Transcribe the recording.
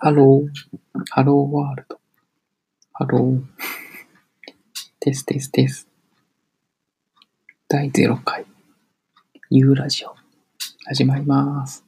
ハロー。ハローワールド。ハロー。ですですです。第0回。ユーラジオ。始まります。